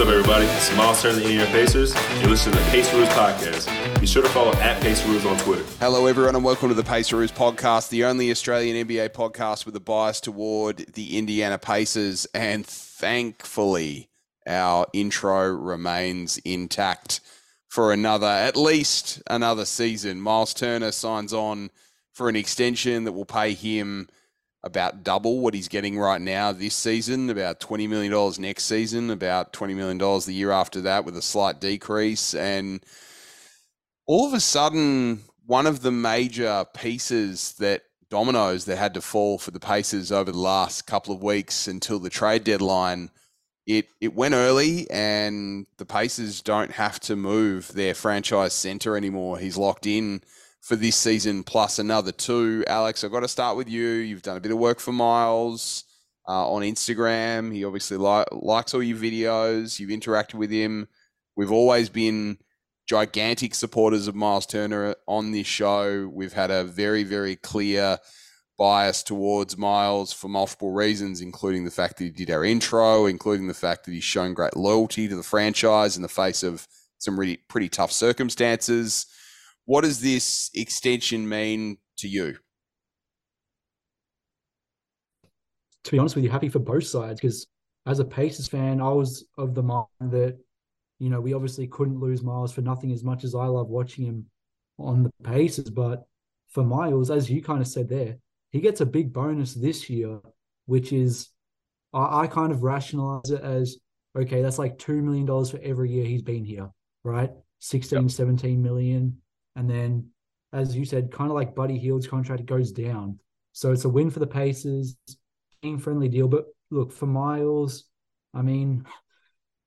What's up, everybody? It's Myles Turner, the Indiana Pacers. You're listening to the Paceroos podcast. Be sure to follow at Paceroos on Twitter. Hello, everyone, and welcome to the Paceroos podcast, the only Australian NBA podcast with a bias toward the Indiana Pacers. And thankfully, our intro remains intact for another, at least another season. Myles Turner signs on for an extension that will pay him about double what he's getting right now this season, about $20 million next season, about $20 million the year after that, with a slight decrease. And all of a sudden, one of the major pieces that dominoes that had to fall for the Pacers over the last couple of weeks until the trade deadline. It, it went early, and the Pacers don't have to move their franchise center anymore. He's locked in for this season plus another two. Alex, I've got to start with you. You've done a bit of work for Myles uh, on Instagram. He obviously li- likes all your videos. You've interacted with him. We've always been gigantic supporters of Myles Turner on this show. We've had a very, very clear bias towards Myles for multiple reasons, including the fact that he did our intro, including the fact that he's shown great loyalty to the franchise in the face of some really pretty tough circumstances. What does this extension mean to you? To be honest with you, happy for both sides because as a Pacers fan, I was of the mind that, you know, we obviously couldn't lose Myles for nothing as much as I love watching him on the Pacers. But for Myles, as you kind of said there, he gets a big bonus this year, which is I, I kind of rationalize it as okay, that's like $2 million for every year he's been here, right? 16, yep. 17 million. And then, as you said, kind of like Buddy Hield's contract goes down. So it's a win for the Pacers, team friendly deal. But look, for Myles, I mean,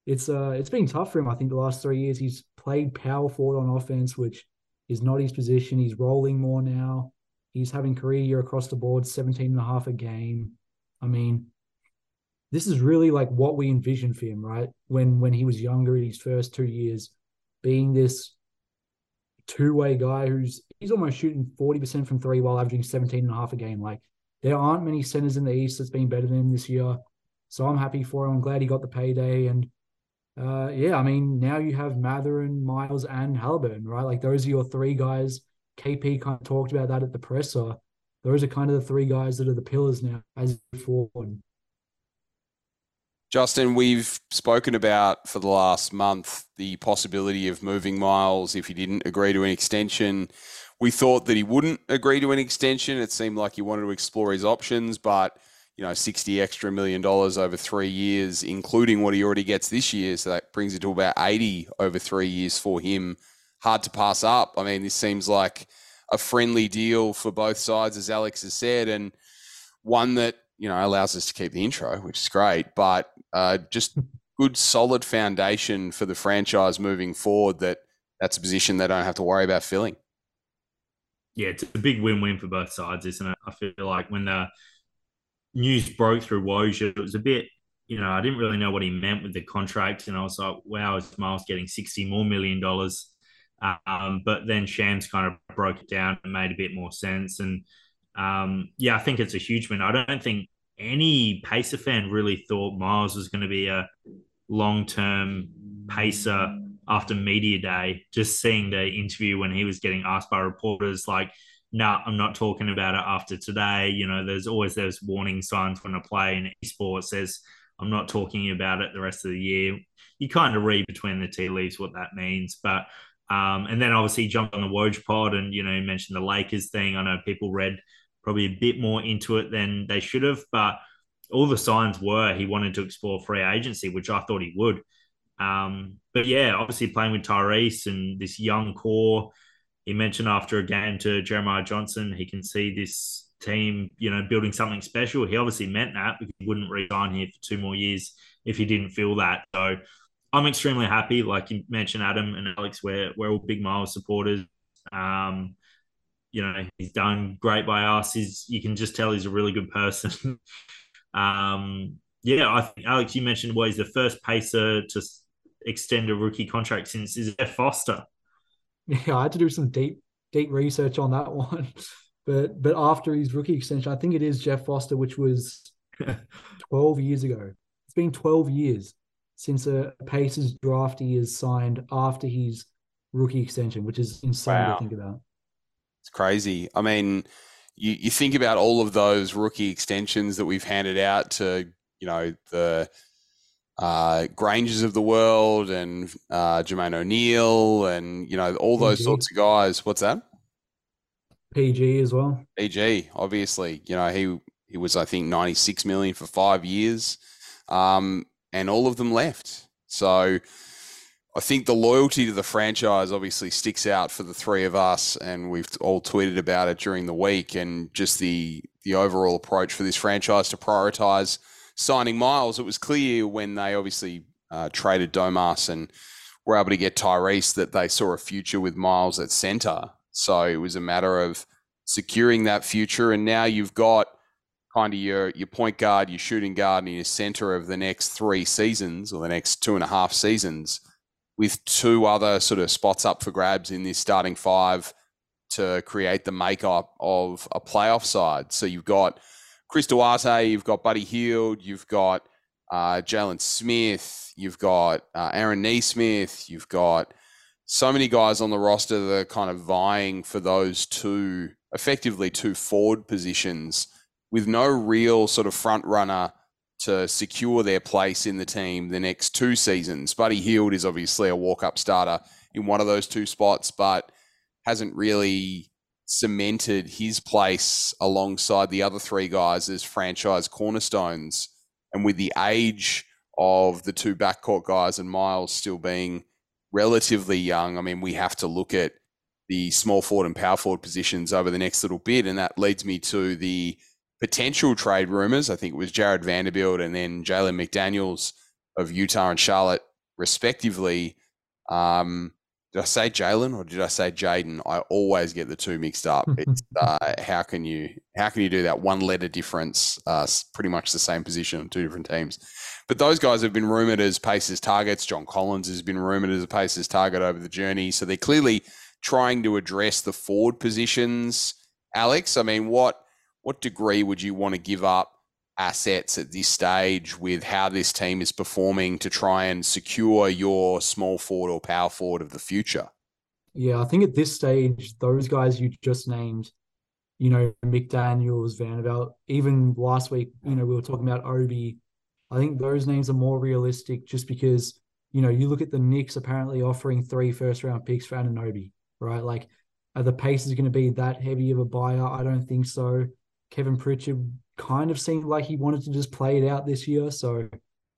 it's uh it's been tough for him. I think the last three years he's played power forward on offense, which is not his position. He's rolling more now. He's having career year across the board, 17 and a half a game. I mean, this is really like what we envisioned for him, right? When when he was younger in his first two years, being this two-way guy who's he's almost shooting 40% from three while averaging 17 and a half a game. Like there aren't many centers in the East that's been better than him this year. So I'm happy for him. I'm glad he got the payday. And uh, yeah, I mean, now you have Mathurin, Myles, and Halliburton, right? Like those are your three guys. KP kind of talked about that at the presser. Those are kind of the three guys that are the pillars now as forward. Justin, we've spoken about for the last month the possibility of moving Myles if he didn't agree to an extension. We thought that he wouldn't agree to an extension. It seemed like he wanted to explore his options, but you know, 60 extra million dollars over three years, including what he already gets this year. So that brings it to about 80 over three years for him. Hard to pass up. I mean, this seems like a friendly deal for both sides, as Alex has said, and one that you know allows us to keep the intro, which is great. But uh, just good, solid foundation for the franchise moving forward. That that's a position they don't have to worry about filling. Yeah, it's a big win-win for both sides, isn't it? I feel like when the news broke through Woj, it was a bit, you know, I didn't really know what he meant with the contract, and I was like, wow, is Myles getting sixty more million dollars? Um, but then Shams kind of broke it down and made a bit more sense. And um, yeah, I think it's a huge win. I don't think any Pacer fan really thought Myles was going to be a long term Pacer after media day. Just seeing the interview when he was getting asked by reporters, like, no, nah, I'm not talking about it after today. You know, there's always those warning signs when a play in esports says, I'm not talking about it the rest of the year. You kind of read between the tea leaves what that means. But, um, and then obviously jumped on the Woj pod and, you know, mentioned the Lakers thing. I know people read probably a bit more into it than they should have. But all the signs were he wanted to explore free agency, which I thought he would. Um, but yeah, obviously playing with Tyrese and this young core. He mentioned after a game to Jeremiah Johnson, he can see this team, you know, building something special. He obviously meant that because he wouldn't resign here for two more years if he didn't feel that. So I'm extremely happy. Like you mentioned, Adam and Alex, we're, we're all big Myles supporters. Um, you know he's done great by us. He's you can just tell he's a really good person. um, yeah, I think Alex, you mentioned well, he's the first pacer to extend a rookie contract since is Jeff Foster. Yeah, I had to do some deep deep research on that one. But but after his rookie extension, I think it is Jeff Foster, which was 12 years ago. It's been 12 years. since a Pacers draftee is signed after his rookie extension, which is insane Wow. to think about. It's crazy. I mean, you, you think about all of those rookie extensions that we've handed out to, you know, the uh, Grangers of the world and uh, Jermaine O'Neal and, you know, all those PG. sorts of guys. What's that? PG as well. EG, obviously, you know, he he was I think 96 million for 5 years. Um, and all of them left. So I think the loyalty to the franchise obviously sticks out for the three of us and we've all tweeted about it during the week and just the the overall approach for this franchise to prioritize signing Myles. It was clear when they obviously uh, traded Domas and were able to get Tyrese that they saw a future with Myles at center. So it was a matter of securing that future. And now you've got kind of your, your point guard, your shooting guard, and your center of the next three seasons or the next two and a half seasons with two other sort of spots up for grabs in this starting five to create the makeup of a playoff side. So you've got Chris Duarte, you've got Buddy Hield, you've got uh, Jalen Smith, you've got uh, Aaron Nesmith, you've got so many guys on the roster that are kind of vying for those two, effectively two forward positions, with no real sort of front runner to secure their place in the team the next two seasons. Buddy Hield is obviously a walk up starter in one of those two spots, but hasn't really cemented his place alongside the other three guys as franchise cornerstones. And with the age of the two backcourt guys and Myles still being relatively young, I mean, we have to look at the small forward and power forward positions over the next little bit. And that leads me to the potential trade rumors. I think it was Jarred Vanderbilt and then Jalen McDaniels of Utah and Charlotte, respectively. Um, did I say Jalen or did I say Jaden? I always get the two mixed up. It's uh, how can you how can you do that? One letter difference, uh, pretty much the same position on two different teams. But those guys have been rumored as Pacers targets. John Collins has been rumored as a Pacers target over the journey. So they're clearly trying to address the forward positions. Alex, I mean, what what degree would you want to give up assets at this stage with how this team is performing to try and secure your small forward or power forward of the future? Yeah, I think at this stage, those guys you just named, you know, McDaniels, Vanderbilt, even last week, you know, we were talking about Obi. I think those names are more realistic just because, you know, you look at the Knicks apparently offering three first round picks for Anunoby, right? Like, are the Pacers going to be that heavy of a buyer? I don't think so. Kevin Pritchard kind of seemed like he wanted to just play it out this year. So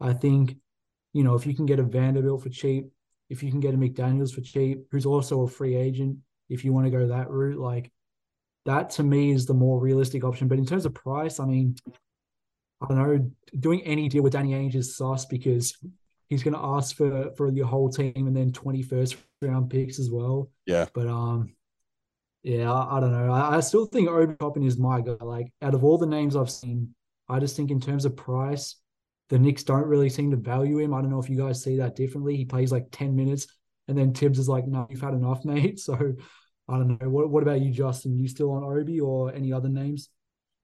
I think, you know, if you can get a Vanderbilt for cheap, if you can get a McDaniels for cheap, who's also a free agent, if you want to go that route, like that to me is the more realistic option. But in terms of price, I mean, I don't know, doing any deal with Danny Ainge is sus because he's going to ask for for your whole team and then 21st round picks as well. Yeah. But um, yeah, I, I don't know. I, I still think Obi Toppin is my guy. Like out of all the names I've seen, I just think in terms of price, the Knicks don't really seem to value him. I don't know if you guys see that differently. He plays like 10 minutes and then Thibs is like, no, you've had enough, mate. So I don't know. What what about you, Justin? You still on Obi or any other names?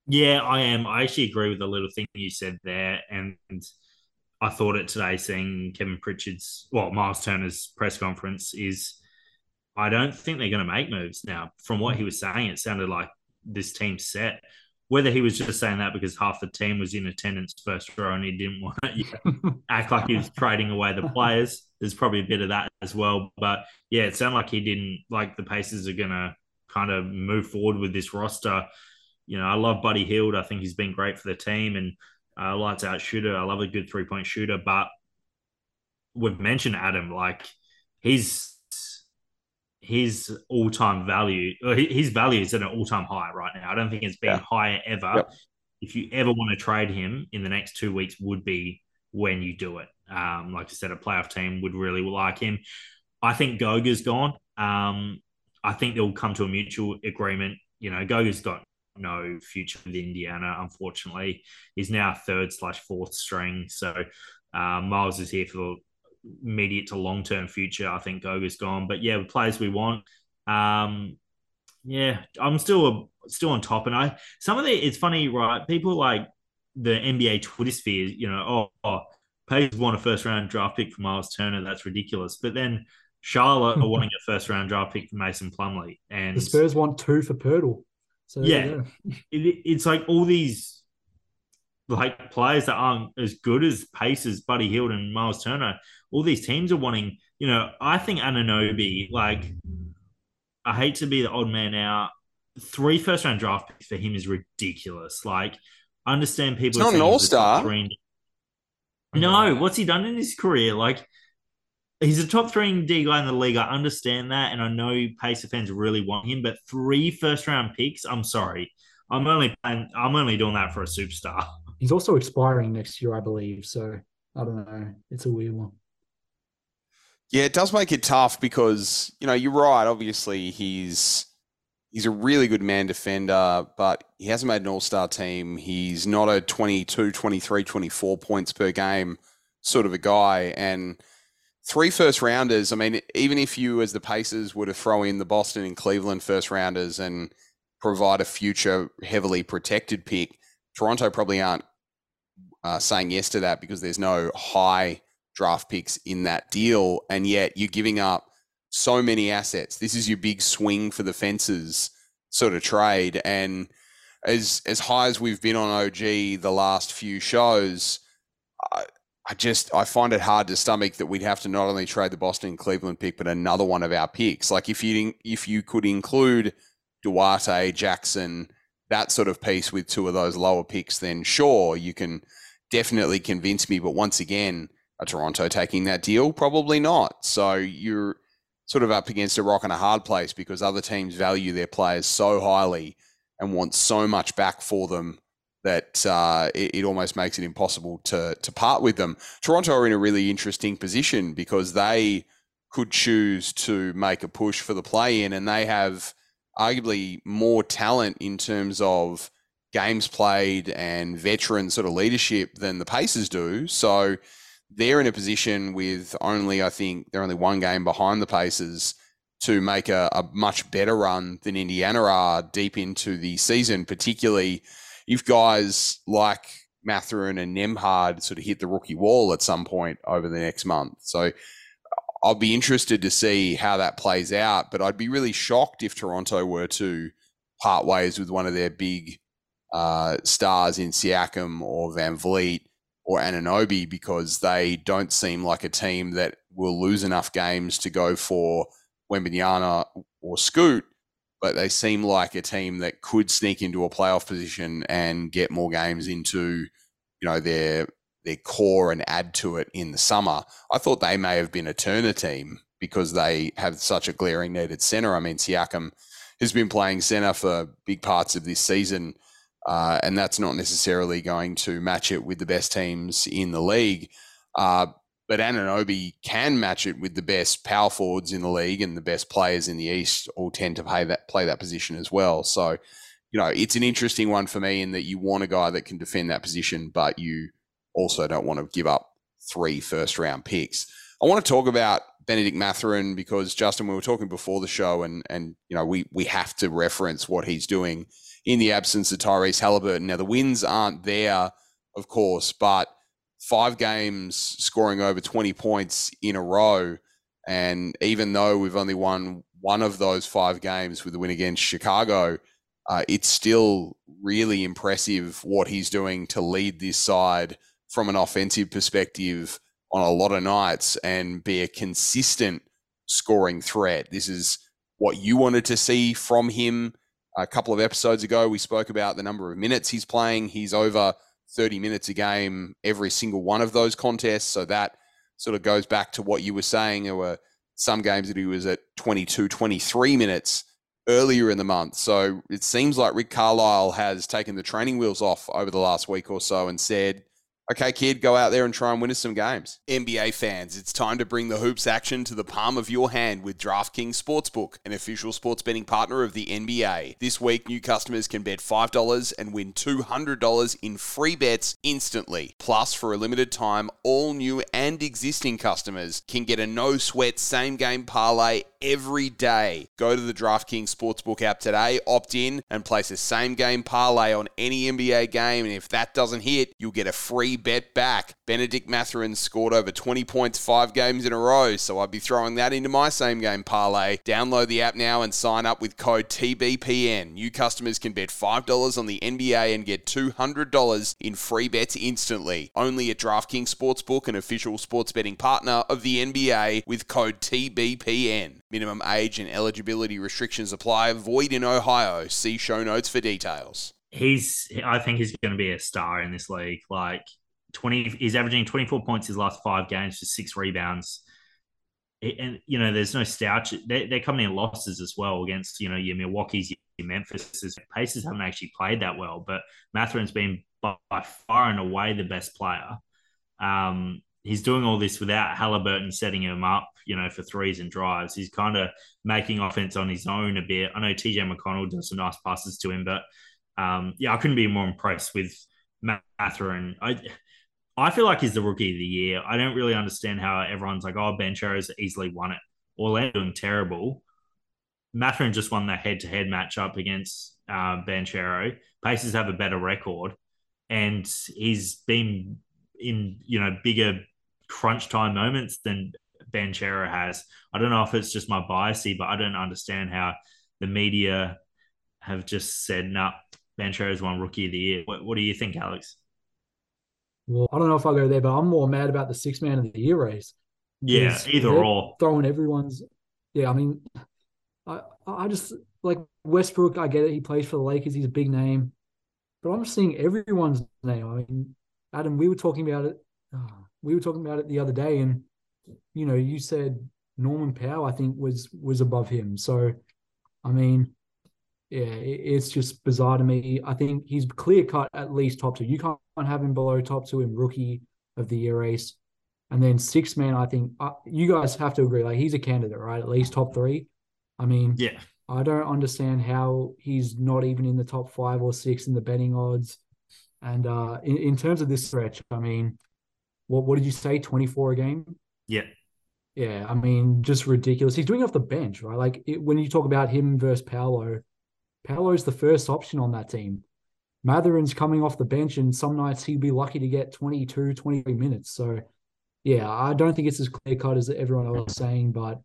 Yeah, I am. I actually agree with the little thing you said there. And I thought it today seeing Kevin Pritchard's, well, Miles Turner's press conference is I don't think they're going to make moves now. From what he was saying, it sounded like this team's set. Whether he was just saying that because half the team was in attendance first row and he didn't want to act like he was trading away the players, there's probably a bit of that as well. But yeah, it sounded like he didn't like the Pacers are going to kind of move forward with this roster. You know, I love Buddy Hield. I think he's been great for the team and uh, lights out shooter. I love a good three point shooter, but we've mentioned Adam, like he's his all time value, his value is at an all time high right now. I don't think it's been Yeah. higher ever. Yep. If you ever want to trade him in the next two weeks, would be when you do it. Um, like I said, a playoff team would really like him. I think Goga's gone. Um, I think they'll come to a mutual agreement. You know, Goga's got no future with Indiana, unfortunately. He's now third slash fourth string. So uh, Myles is here for immediate to long term future. I think Goga's gone. But yeah, players we want. Um, yeah, I'm still still on top. And I some of the it's funny, right? People like the NBA Twitter sphere, you know, oh, oh Pacers want a first round draft pick for Myles Turner. That's ridiculous. But then Charlotte are wanting a first round draft pick for Mason Plumlee, and The Spurs want two for Poeltl. So there Yeah. it, it's like all these like players that aren't as good as Pacers, Buddy Hield and Myles Turner. All these teams are wanting, you know, I think Anunoby, like, I hate to be the odd man out. Three first round draft picks for him is ridiculous. Like, I understand people. It's not an saying he's a top all-star. three- No, what's he done in his career? Like, he's a top three D guy in the league. I understand that, and I know Pacer fans really want him. But three first round picks, I'm sorry, I'm only I'm only doing that for a superstar. He's also expiring next year, I believe. So I don't know. It's a weird one. Yeah, it does make it tough because, you know, you're right. Obviously, he's he's a really good man defender, but he hasn't made an all-star team. He's not a 22, 23, 24 points per game sort of a guy and three first rounders, I mean, even if you as the Pacers were to throw in the Boston and Cleveland first rounders and provide a future heavily protected pick, Toronto probably aren't uh, saying yes to that because there's no high draft picks in that deal, and yet you're giving up so many assets. This is your big swing for the fences sort of trade, and as as high as we've been on OG the last few shows, I, I just I find it hard to stomach that we'd have to not only trade the Boston and Cleveland pick, but another one of our picks. Like if you if you could include Duarte, Jackson, that sort of piece with two of those lower picks, then sure you can definitely convince me. But once again, are Toronto taking that deal? Probably not. So you're sort of up against a rock and a hard place because other teams value their players so highly and want so much back for them that uh, it, it almost makes it impossible to to part with them. Toronto are in a really interesting position because they could choose to make a push for the play in, and they have arguably more talent in terms of games played and veteran sort of leadership than the Pacers do. So they're in a position with only, I think, they're only one game behind the Pacers to make a, a much better run than Indiana are deep into the season, particularly if guys like Mathurin and Nembhard sort of hit the rookie wall at some point over the next month. So I'll be interested to see how that plays out, but I'd be really shocked if Toronto were to part ways with one of their big uh, stars in Siakam or VanVleet or Anunoby because they don't seem like a team that will lose enough games to go for Wembanyama or Scoot, but they seem like a team that could sneak into a playoff position and get more games into, you know, their their core and add to it in the summer. I thought they may have been a Turner team because they have such a glaring need at center. I mean, Siakam has been playing center for big parts of this season, uh, and that's not necessarily going to match it with the best teams in the league. Uh, but Anunoby can match it with the best power forwards in the league and the best players in the East all tend to play that play that position as well. So, you know, it's an interesting one for me in that you want a guy that can defend that position, but you also don't want to give up three first round picks. I want to talk about Benedict Mathurin because Justin, we were talking before the show, and and you know we we have to reference what he's doing in the absence of Tyrese Halliburton. Now the wins aren't there, of course, but five games scoring over twenty points in a row, and even though we've only won one of those five games with the win against Chicago, uh, it's still really impressive what he's doing to lead this side from an offensive perspective on a lot of nights and be a consistent scoring threat. This is what you wanted to see from him. A couple of episodes ago, we spoke about the number of minutes he's playing. He's over 30 minutes a game every single one of those contests. So that sort of goes back to what you were saying. There were some games that he was at 22, 23 minutes earlier in the month. So it seems like Rick Carlisle has taken the training wheels off over the last week or so and said, Okay, kid, go out there and try and win us some games. NBA fans, it's time to bring the hoops action to the palm of your hand with DraftKings Sportsbook, an official sports betting partner of the NBA. This week, new customers can bet $5 and win $200 in free bets instantly. Plus, for a limited time, all new and existing customers can get a no sweat same game parlay every day. Go to the DraftKings Sportsbook app today, opt in, and place a same game parlay on any NBA game. And if that doesn't hit, you'll get a free bet back. Benedict Mathurin scored over 20 points five games in a row, so I'd be throwing that into my same game parlay. Download the app now and sign up with code TBPN. New customers can bet $5 on the NBA and get $200 in free bets instantly. Only at DraftKings Sportsbook, an official sports betting partner of the NBA, with code TBPN. Minimum age and eligibility restrictions apply. Void in Ohio. See show notes for details. He's, I think he's going to be a star in this league. Like 20, he's averaging 24 points his last five games for six rebounds. And, you know, there's no slouch. They're, they're coming in losses as well against, you know, your Milwaukee's, your Memphis. Pacers haven't actually played that well, but Mathurin's been by, by far and away the best player. Um, he's doing all this without Halliburton setting him up, you know, for threes and drives. He's kind of making offense on his own a bit. I know TJ McConnell does some nice passes to him, but um, yeah, I couldn't be more impressed with Mathurin. I I feel like he's the rookie of the year. I don't really understand how everyone's like, oh, Banchero's easily won it. Orlando doing terrible. Mathurin just won that head-to-head matchup against uh, Banchero. Pacers have a better record, and he's been in you know bigger crunch time moments than Banchero has. I don't know if it's just my biasy, but I don't understand how the media have just said, "No, nah, Banchero's one rookie of the year." What, what do you think, Alex? Well, I don't know if I'll go there, but I'm more mad about the six man of the year race. Yeah, either or. Throwing everyone's. Yeah, I mean, I I just like Westbrook. I get it. He plays for the Lakers. He's a big name, but I'm seeing everyone's name. I mean, Adam, we were talking about it. Oh, we were talking about it the other day, and you know, you said Norman Powell. I think was was above him. So, I mean, yeah, it's just bizarre to me. I think he's clear cut at least top two. You can't have him below top two in rookie of the year race. And then six man, I think uh, you guys have to agree. Like he's a candidate, right? At least top three. I mean, yeah, I don't understand how he's not even in the top five or six in the betting odds. And uh, in, in terms of this stretch, I mean, what what did you say? Twenty four a game. Yeah. Yeah, I mean, just ridiculous. He's doing off the bench, right? Like it, when you talk about him versus Paolo, Paolo's the first option on that team. Mathurin's coming off the bench, and some nights he'd be lucky to get 22, 23 minutes. So, yeah, I don't think it's as clear cut as everyone else is saying, but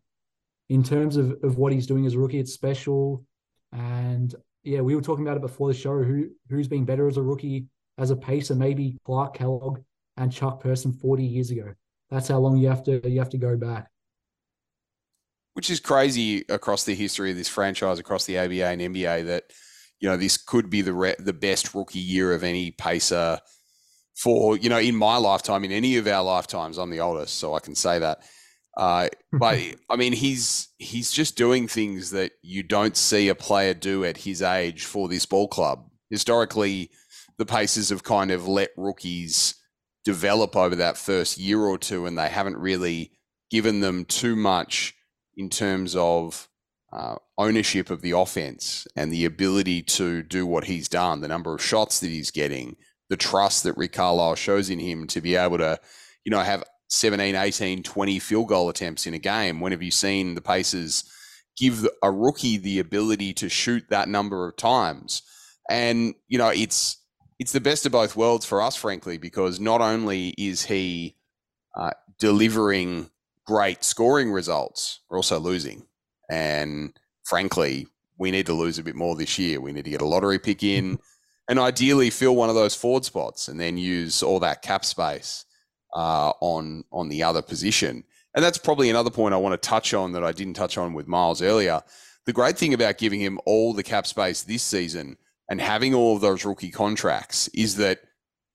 in terms of, of what he's doing as a rookie, it's special. And yeah, we were talking about it before the show. Who who's been better as a rookie, as a pacer? Maybe Clark Kellogg and Chuck Person 40 years ago. That's how long you have to you have to go back which is crazy across the history of this franchise, across the ABA and NBA, that you know this could be the re- the best rookie year of any pacer for you know in my lifetime, in any of our lifetimes. I'm the oldest, so I can say that. Uh, but I mean, he's he's just doing things that you don't see a player do at his age for this ball club. Historically, the Pacers have kind of let rookies develop over that first year or two, and they haven't really given them too much in terms of uh, ownership of the offense and the ability to do what he's done, the number of shots that he's getting, the trust that Rick Carlisle shows in him to be able to, you know, have 17, 18, 20 field goal attempts in a game. When have you seen the Pacers give a rookie the ability to shoot that number of times? And, you know, it's, it's the best of both worlds for us, frankly, because not only is he uh, delivering great scoring results, we're also losing. And frankly, we need to lose a bit more this year. We need to get a lottery pick in and ideally fill one of those forward spots and then use all that cap space uh, on on the other position. And that's probably another point I want to touch on that I didn't touch on with Myles earlier. The great thing about giving him all the cap space this season and having all of those rookie contracts is that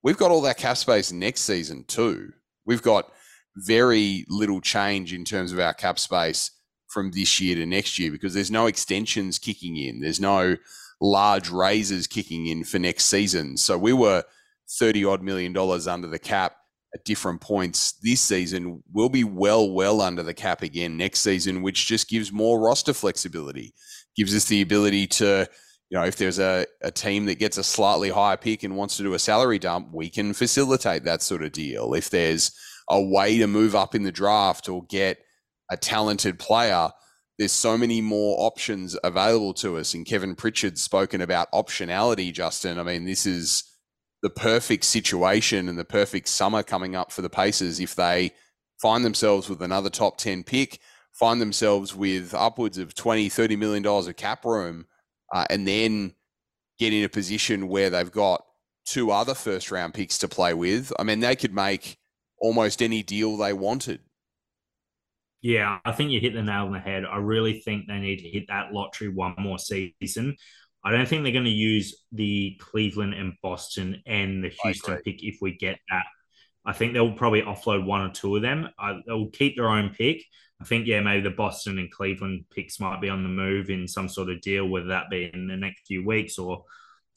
we've got all that cap space next season too. We've got very little change in terms of our cap space from this year to next year because there's no extensions kicking in. There's no large raises kicking in for next season. So we were 30 odd million dollars under the cap at different points this season. We'll be well, well under the cap again next season, which just gives more roster flexibility, gives us the ability to, you know, if there's a, a team that gets a slightly higher pick and wants to do a salary dump, we can facilitate that sort of deal. If there's a way to move up in the draft or get a talented player, there's so many more options available to us. And Kevin Pritchard's spoken about optionality, Justin. I mean, this is the perfect situation and the perfect summer coming up for the Pacers if they find themselves with another top 10 pick, find themselves with upwards of 20, 30 million dollars of cap room, uh, and then get in a position where they've got two other first round picks to play with. I mean, they could make almost any deal they wanted. Yeah, I think you hit the nail on the head. I really think they need to hit that lottery one more season. I don't think they're going to use the Cleveland and Boston and the Houston pick if we get that. I think they'll probably offload one or two of them. I, they'll keep their own pick. I think, yeah, maybe the Boston and Cleveland picks might be on the move in some sort of deal, whether that be in the next few weeks or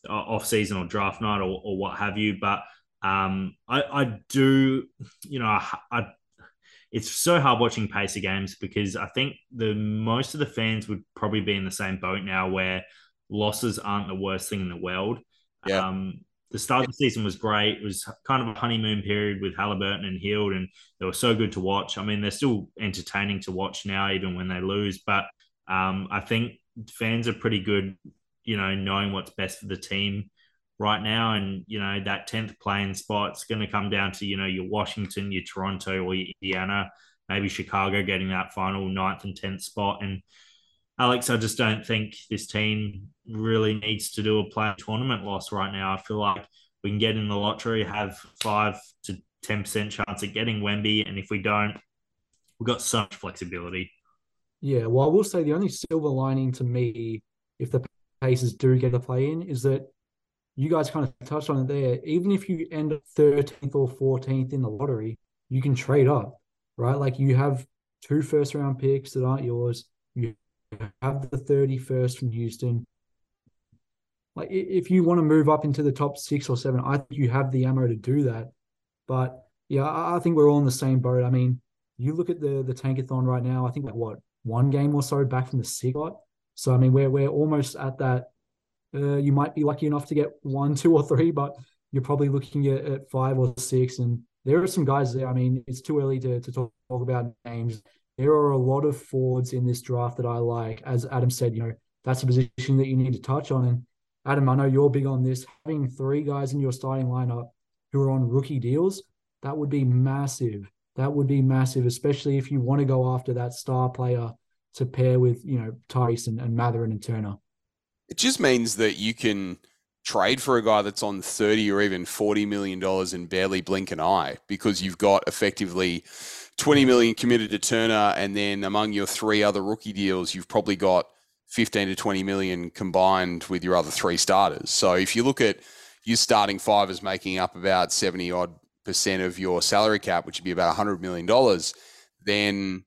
uh, off season or draft night or, or what have you. But um, I, I do, you know, I, I it's so hard watching Pacer games because I think the most of the fans would probably be in the same boat now where losses aren't the worst thing in the world. Yeah. Um, the start of the season was great. It was kind of a honeymoon period with Halliburton and Hield, and they were so good to watch. I mean, they're still entertaining to watch now, even when they lose. But um, I think fans are pretty good, you know, knowing what's best for the team right now. And, you know, that 10th playing spot's going to come down to, you know, your Washington, your Toronto, or your Indiana, maybe Chicago getting that final ninth and 10th spot. And Alex, I just don't think this team really needs to do a play tournament loss right now. I feel like we can get in the lottery, have five to 10% chance of getting Wemby. And if we don't, we've got so much flexibility. Yeah, well, I will say the only silver lining to me, if the Pacers do get a play in, is that you guys kind of touched on it there. Even if you end up 13th or 14th in the lottery, you can trade up, right? Like you have two first round picks that aren't yours. You have the 31st from Houston. Like if you want to move up into the top six or seven, I think you have the ammo to do that. But yeah, I think we're all in the same boat. I mean, you look at the the tankathon right now. I think like what one game or so back from the six. So I mean, we're we're almost at that. Uh, you might be lucky enough to get one, two, or three, but you're probably looking at, at five or six. And there are some guys there. I mean, it's too early to to talk, about names there are a lot of forwards in this draft that I like. As Adam said, you know, that's a position that you need to touch on. And Adam, I know you're big on this. Having three guys in your starting lineup who are on rookie deals, that would be massive. That would be massive, especially if you want to go after that star player to pair with, you know, Tyrese and, and Mathurin and Turner. It just means that you can trade for a guy that's on 30 or even 40 million dollars and barely blink an eye because you've got effectively 20 million committed to Turner, and then among your three other rookie deals, you've probably got 15 to 20 million combined with your other three starters. So if you look at your starting five as making up about 70 odd percent of your salary cap, which would be about 100 million dollars, then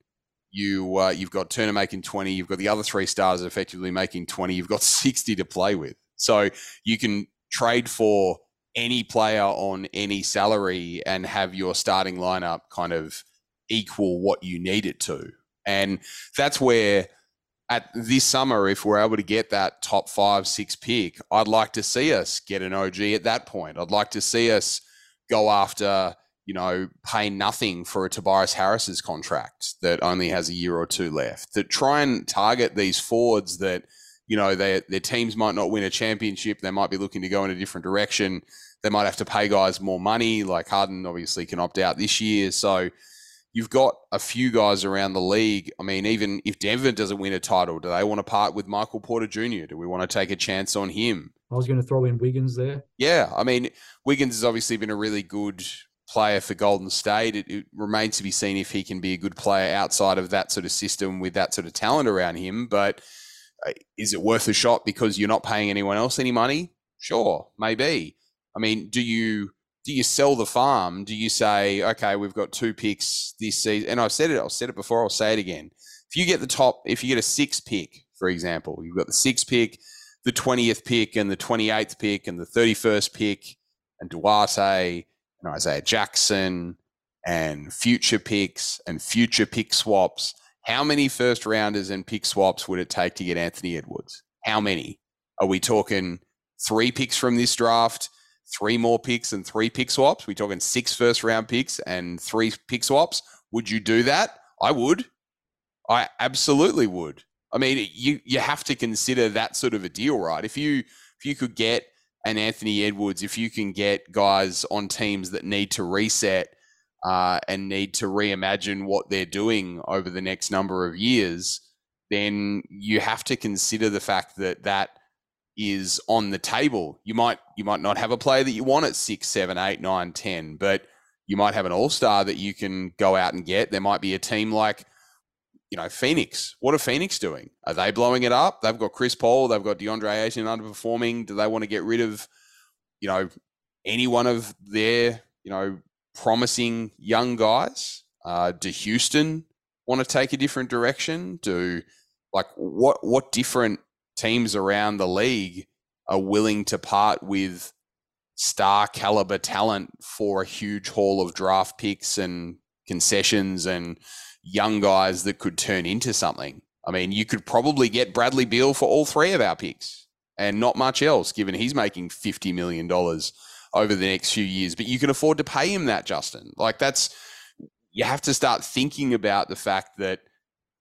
you uh, you've got Turner making 20, you've got the other three stars effectively making 20, you've got 60 to play with. So you can trade for any player on any salary and have your starting lineup kind of equal what you need it to. And that's where at this summer, if we're able to get that top five, six pick, I'd like to see us get an OG at that point. I'd like to see us go after, you know, pay nothing for a Tobias Harris's contract that only has a year or two left. To try and target these forwards that, you know, their their teams might not win a championship. They might be looking to go in a different direction. They might have to pay guys more money. Like Harden obviously can opt out this year. So you've got a few guys around the league. I mean, even if Denver doesn't win a title, do they want to part with Michael Porter Jr.? Do we want to take a chance on him? I was going to throw in Wiggins there. Yeah, I mean, Wiggins has obviously been a really good player for Golden State. It, it, remains to be seen if he can be a good player outside of that sort of system with that sort of talent around him. But uh, is it worth a shot because you're not paying anyone else any money? Sure, maybe. I mean, do you do you sell the farm? Do you say, okay, we've got two picks this season? And I've said it, I've said it before, I'll say it again. If you get the top, if you get a six pick, for example, you've got the six pick, the 20th pick, and the 28th pick, and the 31st pick, and Duarte, and Isaiah Jackson, and future picks, and future pick swaps. How many first rounders and pick swaps would it take to get Anthony Edwards? How many? Are we talking three picks from this draft? three more picks and three pick swaps, we're talking six first round picks and three pick swaps. Would you do that? I would. I absolutely would. I mean, you you have to consider that sort of a deal, right? If you if you could get and Anthony Edwards, if you can get guys on teams that need to reset uh, and need to reimagine what they're doing over the next number of years, then you have to consider the fact that that is on the table. You might you might not have a player that you want at six, seven, eight, nine, ten, but you might have an all star that you can go out and get. There might be a team like you know, Phoenix. What are Phoenix doing? Are they blowing it up? They've got Chris Paul, they've got DeAndre Ayton underperforming. Do they want to get rid of, you know, any one of their, you know, promising young guys? Uh, do Houston want to take a different direction? Do like what what different teams around the league are willing to part with star caliber talent for a huge haul of draft picks and concessions and young guys that could turn into something. I mean, you could probably get Bradley Beal for all three of our picks and not much else, given he's making $50 million over the next few years. But you can afford to pay him that, Justin. Like, that's, you have to start thinking about the fact that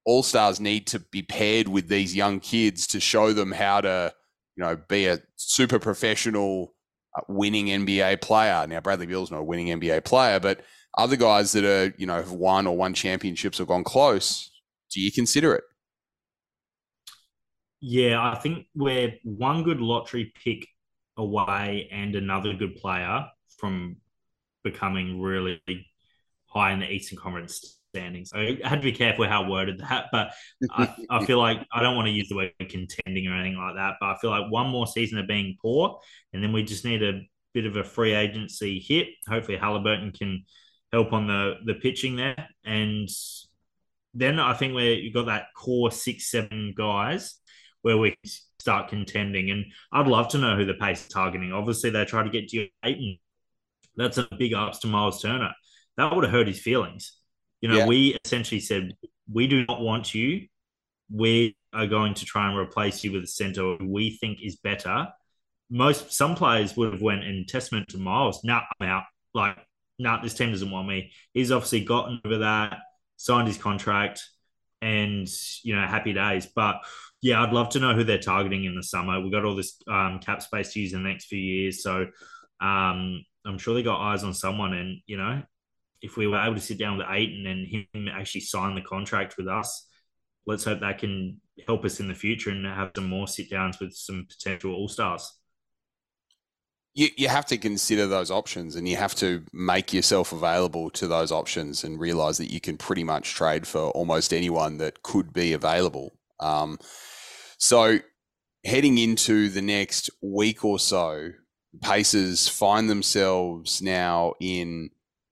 all stars need to be paired with these young kids to show them how to, you know, be a super professional uh, winning NBA player. Now, Bradley Beal's not a winning NBA player, but other guys that are, you know, have won or won championships or gone close, do you consider it? Yeah, I think we're one good lottery pick away and another good player from becoming really high in the Eastern Conference standings. I had to be careful how I worded that, but I, I feel like I don't want to use the word contending or anything like that. But I feel like one more season of being poor, and then we just need a bit of a free agency hit. Hopefully, Halliburton can help on the the pitching there, and then I think where you got that core six seven guys where we start contending. And I'd love to know who the pace is targeting. Obviously, they try to get Geo Ayton. That's a big ups to Myles Turner. That would have hurt his feelings. You know, yeah. we essentially said we do not want you. We are going to try and replace you with a center we think is better. Most some players would have went in testament to Myles. Now I'm out. Like nah, this team doesn't want me. He's obviously gotten over that, signed his contract, and you know, happy days. But yeah, I'd love to know who they're targeting in the summer. We've got all this um, cap space to use in the next few years, so um, I'm sure they got eyes on someone. And you know, if we were able to sit down with Ayton and him actually sign the contract with us, let's hope that can help us in the future and have some more sit downs with some potential all stars you, you have to consider those options and you have to make yourself available to those options and realize that you can pretty much trade for almost anyone that could be available. Um, so, heading into the next week or so, Pacers find themselves now in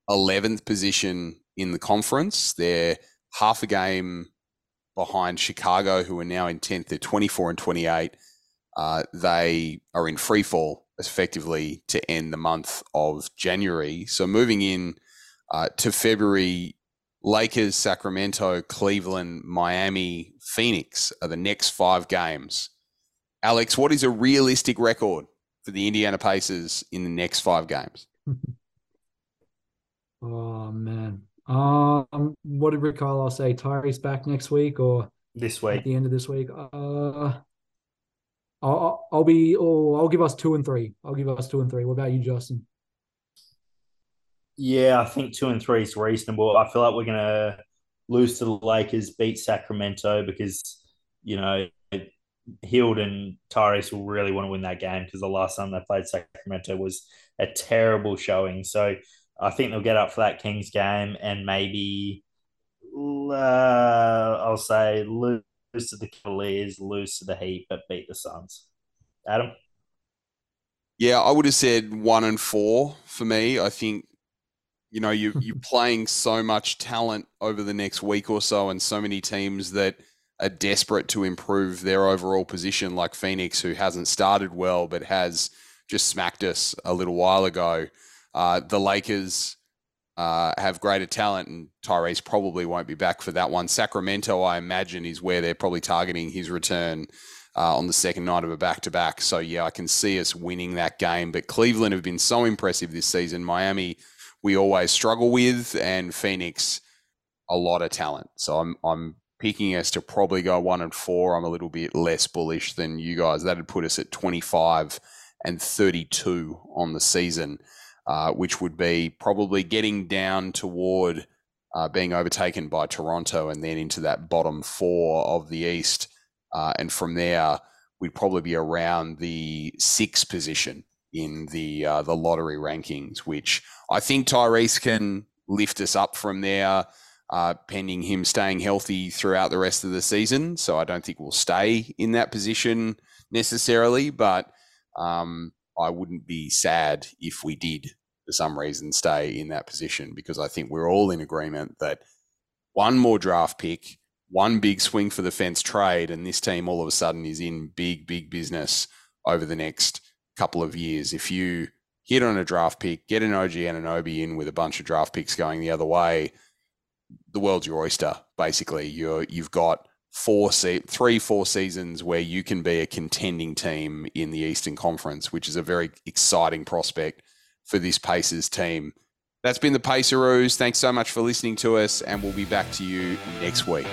11th position in the conference. They're half a game behind Chicago, who are now in 10th. They're 24 and 28. Uh, they are in free fall effectively to end the month of January. So moving in uh, to February, Lakers, Sacramento, Cleveland, Miami, Phoenix are the next five games. Alex, what is a realistic record for the Indiana Pacers in the next five games? oh man, um, what did Rick Carlisle say? Tyrese back next week or this week? At the end of this week? Uh, I'll, I'll be. Oh, I'll give us two and three. I'll give us two and three. What about you, Justin? Yeah, I think two and three is reasonable. I feel like we're gonna lose to the Lakers, beat Sacramento because you know Hield and Tyrese will really want to win that game because the last time they played Sacramento was a terrible showing. So I think they'll get up for that Kings game and maybe uh, I'll say lose lose to the Cavaliers, lose to the Heat, but beat the Suns. Adam? Yeah, I would have said one and four for me. I think, you know, you, you're playing so much talent over the next week or so, and so many teams that are desperate to improve their overall position, like Phoenix, who hasn't started well but has just smacked us a little while ago. Uh, the Lakers uh, have greater talent, and Tyrese probably won't be back for that one. Sacramento, I imagine, is where they're probably targeting his return uh, on the second night of a back to back. So, yeah, I can see us winning that game. But Cleveland have been so impressive this season. Miami, we always struggle with, and Phoenix, a lot of talent. So, I'm, I'm picking us to probably go one and four. I'm a little bit less bullish than you guys. That'd put us at 25 and 32 on the season, uh, which would be probably getting down toward uh, being overtaken by Toronto and then into that bottom four of the East. Uh, and from there, we'd probably be around the sixth position in the uh, the lottery rankings, which I think Tyrese can lift us up from there, uh, pending him staying healthy throughout the rest of the season. So I don't think we'll stay in that position necessarily, but um, I wouldn't be sad if we did, for some reason, stay in that position because I think we're all in agreement that one more draft pick, one big swing for the fence trade, and this team all of a sudden is in big, big business over the next couple of years. If you hit on a draft pick, get an OG Anunoby in with a bunch of draft picks going the other way, the world's your oyster. Basically, you're you've got four se- three four seasons where you can be a contending team in the Eastern Conference, which is a very exciting prospect for this Pacers team. That's been the Paceroos. Thanks so much for listening to us, and we'll be back to you next week.